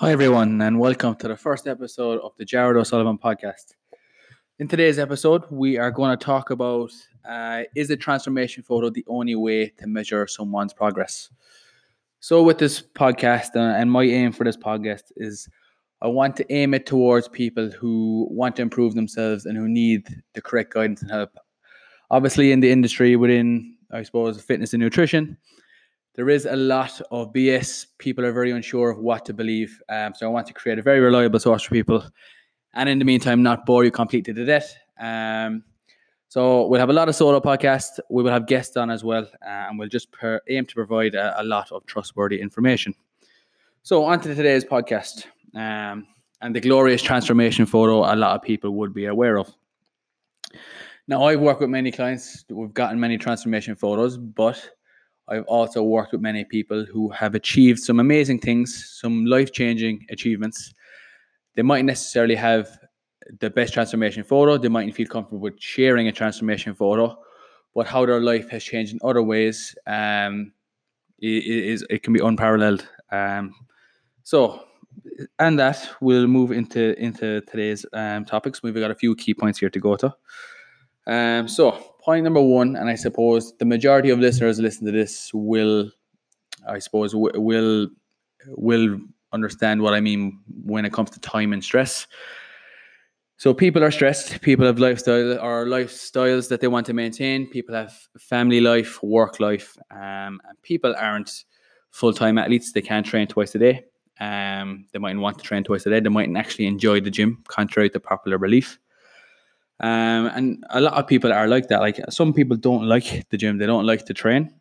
Hi, everyone, and welcome to the first episode of the Jared O'Sullivan podcast. In today's episode, we are going to talk about uh, is a transformation photo the only way to measure someone's progress? So, with this podcast, uh, and my aim for this podcast is I want to aim it towards people who want to improve themselves and who need the correct guidance and help. Obviously, in the industry within, I suppose, fitness and nutrition, there is a lot of BS. People are very unsure of what to believe. Um, so I want to create a very reliable source for people. And in the meantime, not bore you completely to death. Um, so we'll have a lot of solo podcasts. We will have guests on as well. Uh, and we'll just per- aim to provide a, a, lot of trustworthy information. So on to today's podcast. Um, and the glorious transformation photo a lot of people would be aware of. Now, I've worked with many clients. We've gotten many transformation photos, but I've also worked with many people who have achieved some amazing things, some life changing achievements. They might necessarily have the best transformation photo, they mightn't feel comfortable with sharing a transformation photo, but how their life has changed in other ways um, is it can be unparalleled. Um, so, and that we'll move into into today's um, topics. We've got a few key points here to go to. Um, so point number one, and I suppose the majority of listeners listen to this will, I suppose, will will understand what I mean when it comes to time and stress. So people are stressed. People have lifestyle or lifestyles that they want to maintain. People have family life, work life, um, and people aren't full time athletes. They can't train twice a day. Um, they mightn't want to train twice a day. They mightn't actually enjoy the gym, contrary to popular belief. Um, and a lot of people are like that. Like some people don't like the gym, they don't like to train.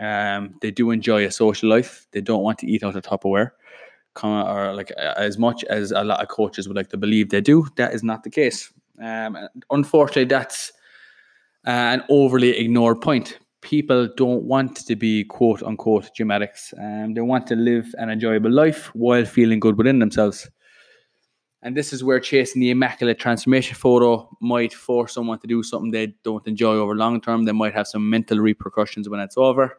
Um, they do enjoy a social life. They don't want to eat out of Tupperware, or like as much as a lot of coaches would like to believe they do. That is not the case. Um, unfortunately, that's uh, an overly ignored point. People don't want to be quote unquote gym addicts. Um, they want to live an enjoyable life while feeling good within themselves. And this is where chasing the immaculate transformation photo might force someone to do something they don't enjoy over long term. They might have some mental repercussions when it's over.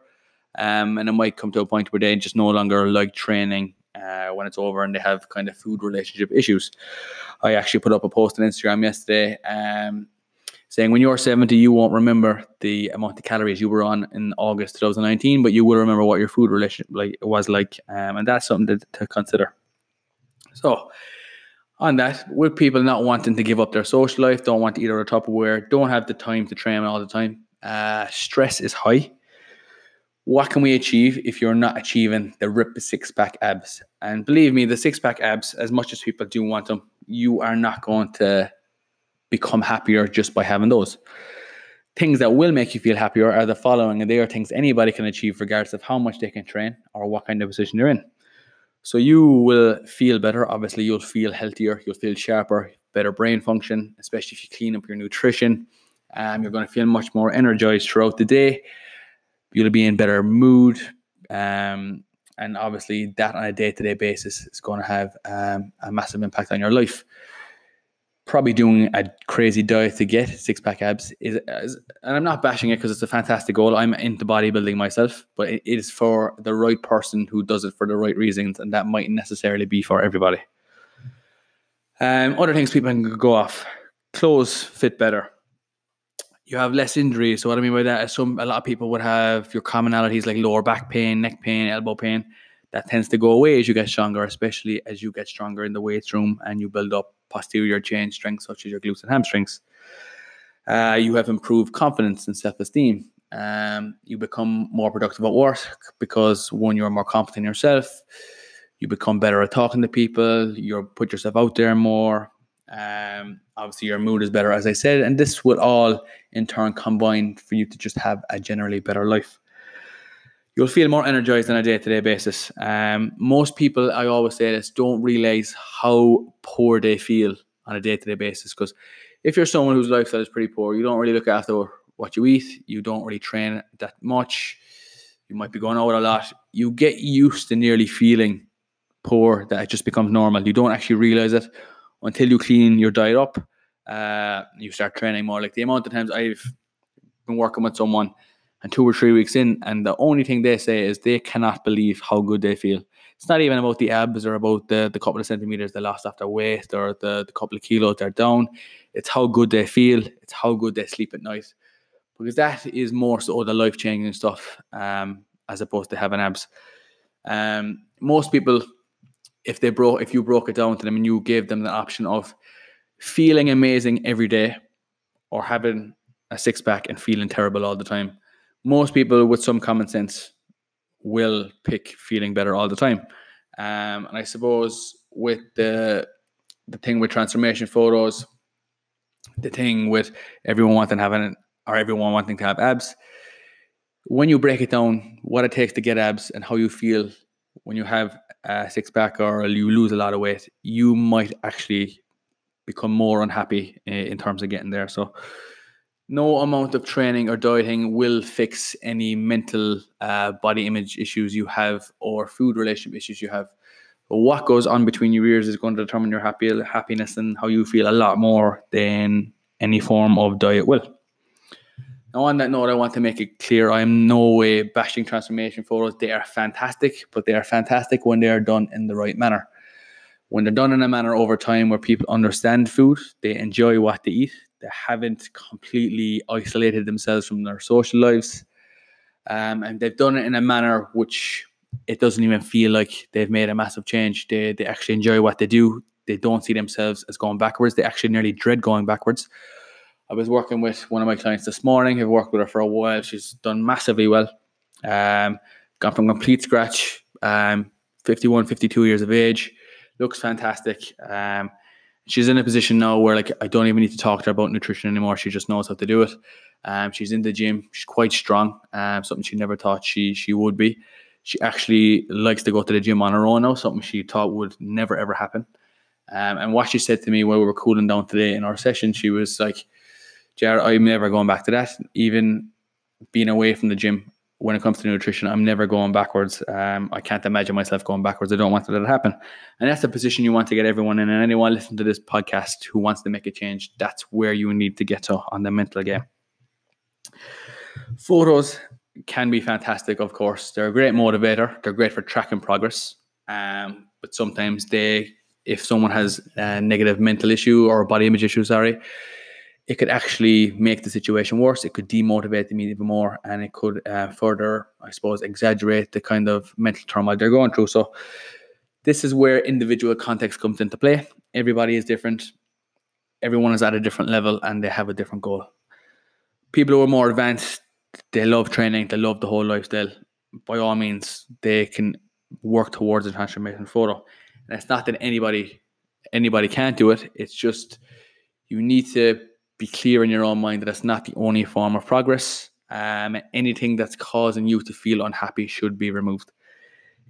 Um, and it might come to a point where they just no longer like training uh, when it's over and they have kind of food relationship issues. I actually put up a post on Instagram yesterday um, saying when you're 70, you won't remember the amount of calories you were on in August 2019, but you will remember what your food relationship like was like. Um, and that's something to, to consider. So, on that, with people not wanting to give up their social life, don't want to eat out of Tupperware, don't have the time to train all the time, uh, stress is high. What can we achieve if you're not achieving the rip six pack abs? And believe me, the six pack abs, as much as people do want them, you are not going to become happier just by having those. Things that will make you feel happier are the following, and they are things anybody can achieve regardless of how much they can train or what kind of position they're in. So you will feel better. Obviously, you'll feel healthier. You'll feel sharper, better brain function, especially if you clean up your nutrition. Um, you're going to feel much more energized throughout the day. You'll be in better mood. Um, and obviously, that on a day to day basis is going to have um, a massive impact on your life probably doing a crazy diet to get six pack abs is, is, and I'm not bashing it because it's a fantastic goal. I'm into bodybuilding myself, but it is for the right person who does it for the right reasons, and that might necessarily be for everybody. Um, other things people can go off: clothes fit better. You have less injuries. So what I mean by that is some a lot of people would have your commonalities like lower back pain, neck pain, elbow pain. That tends to go away as you get stronger, especially as you get stronger in the weight room and you build up posterior chain strength, such as your glutes and hamstrings. Uh, you have improved confidence and self esteem. Um, you become more productive at work because one, you're more confident in yourself. You become better at talking to people. You put yourself out there more. Um, obviously, your mood is better, as I said, and this would all in turn combine for you to just have a generally better life. You'll feel more energized on a day to day basis. Um, most people, I always say this, don't realize how poor they feel on a day to day basis. Because if you're someone whose lifestyle is pretty poor, you don't really look after what you eat, you don't really train that much, you might be going out a lot, you get used to nearly feeling poor that it just becomes normal. You don't actually realize it until you clean your diet up. Uh, you start training more. Like the amount of times I've been working with someone and two or three weeks in, and the only thing they say is they cannot believe how good they feel. It's not even about the abs or about the, the couple of centimeters they lost after weight or the, the couple of kilos they're down. It's how good they feel. It's how good they sleep at night. Because that is more so the life changing stuff um, as opposed to having abs. Um, most people, if they broke, if you broke it down to them and you gave them the option of feeling amazing every day or having a six pack and feeling terrible all the time, most people with some common sense will pick feeling better all the time. Um, and I suppose with the the thing with transformation photos, the thing with everyone wanting to have an or everyone wanting to have abs, when you break it down, what it takes to get abs and how you feel when you have a six pack or you lose a lot of weight, you might actually become more unhappy in terms of getting there. So no amount of training or dieting will fix any mental uh, body image issues you have or food relationship issues you have. But what goes on between your ears is going to determine your happy happiness and how you feel a lot more than any form of diet will. Now, on that note, I want to make it clear I am no way bashing transformation photos. They are fantastic, but they are fantastic when they are done in the right manner. When they're done in a manner over time where people understand food, they enjoy what they eat, they haven't completely isolated themselves from their social lives. Um, and they've done it in a manner which it doesn't even feel like they've made a massive change. They, they actually enjoy what they do. They don't see themselves as going backwards. They actually nearly dread going backwards. I was working with one of my clients this morning. I've worked with her for a while. She's done massively well. Um, gone from complete scratch. Um, 51, 52 years of age. Looks fantastic. Um, she's in a position now where like I don't even need to talk to her about nutrition anymore. She just knows how to do it. Um, she's in the gym. She's quite strong. Um, something she never thought she she would be. She actually likes to go to the gym on her own now. Something she thought would never ever happen. Um, and what she said to me while we were cooling down today in our session, she was like, "Jared, I'm never going back to that. Even being away from the gym, when it comes to nutrition, I'm never going backwards. Um, I can't imagine myself going backwards. I don't want that to happen. And that's the position you want to get everyone in. And anyone listening to this podcast who wants to make a change, that's where you need to get to on the mental game. Photos can be fantastic, of course. They're a great motivator. They're great for tracking progress. Um, but sometimes they, if someone has a negative mental issue or body image issue, sorry, it could actually make the situation worse. It could demotivate them even more, and it could uh, further, I suppose, exaggerate the kind of mental turmoil they're going through. So, this is where individual context comes into play. Everybody is different. Everyone is at a different level, and they have a different goal. People who are more advanced, they love training. They love the whole lifestyle. By all means, they can work towards a transformation photo. And it's not that anybody anybody can't do it. It's just you need to be clear in your own mind that it's not the only form of progress. Um, anything that's causing you to feel unhappy should be removed.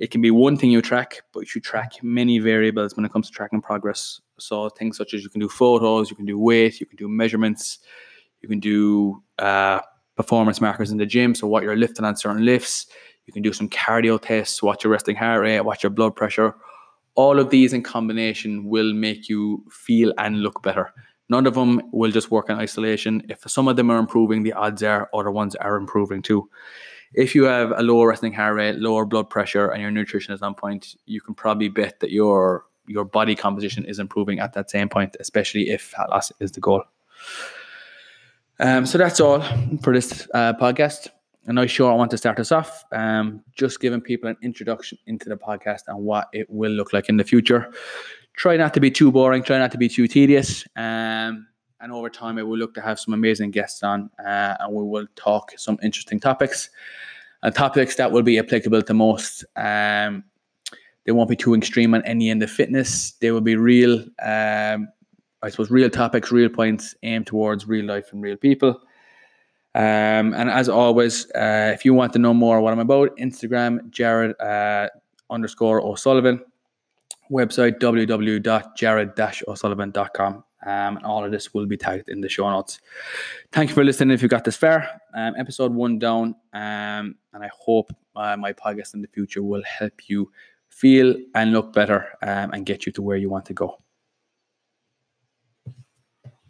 It can be one thing you track, but you should track many variables when it comes to tracking progress. So things such as you can do photos, you can do weight, you can do measurements, you can do uh, performance markers in the gym. So what you're lifting on certain lifts, you can do some cardio tests, watch your resting heart rate, watch your blood pressure. All of these in combination will make you feel and look better. None of them will just work in isolation. If some of them are improving, the odds are other ones are improving too. If you have a lower resting heart rate, lower blood pressure, and your nutrition is on point, you can probably bet that your your body composition is improving at that same point, especially if fat loss is the goal. Um, so that's all for this uh, podcast. A nice show. I want to start us off. Um, just giving people an introduction into the podcast and what it will look like in the future try not to be too boring, try not to be too tedious. Um, and over time, I will look to have some amazing guests on, uh, and we will talk some interesting topics and topics that will be applicable to most. Um, they won't be too extreme on any end of fitness. They will be real, um, I suppose, real topics, real points aimed towards real life and real people. Um, and as always, uh, if you want to know more what I'm about, Instagram, Jared uh, underscore O'Sullivan website www.jared-o'sullivan.com um, and all of this will be tagged in the show notes. Thank you for listening if you got this far. Um, episode one down, um, and I hope uh, my podcast in the future will help you feel and look better um, and get you to where you want to go.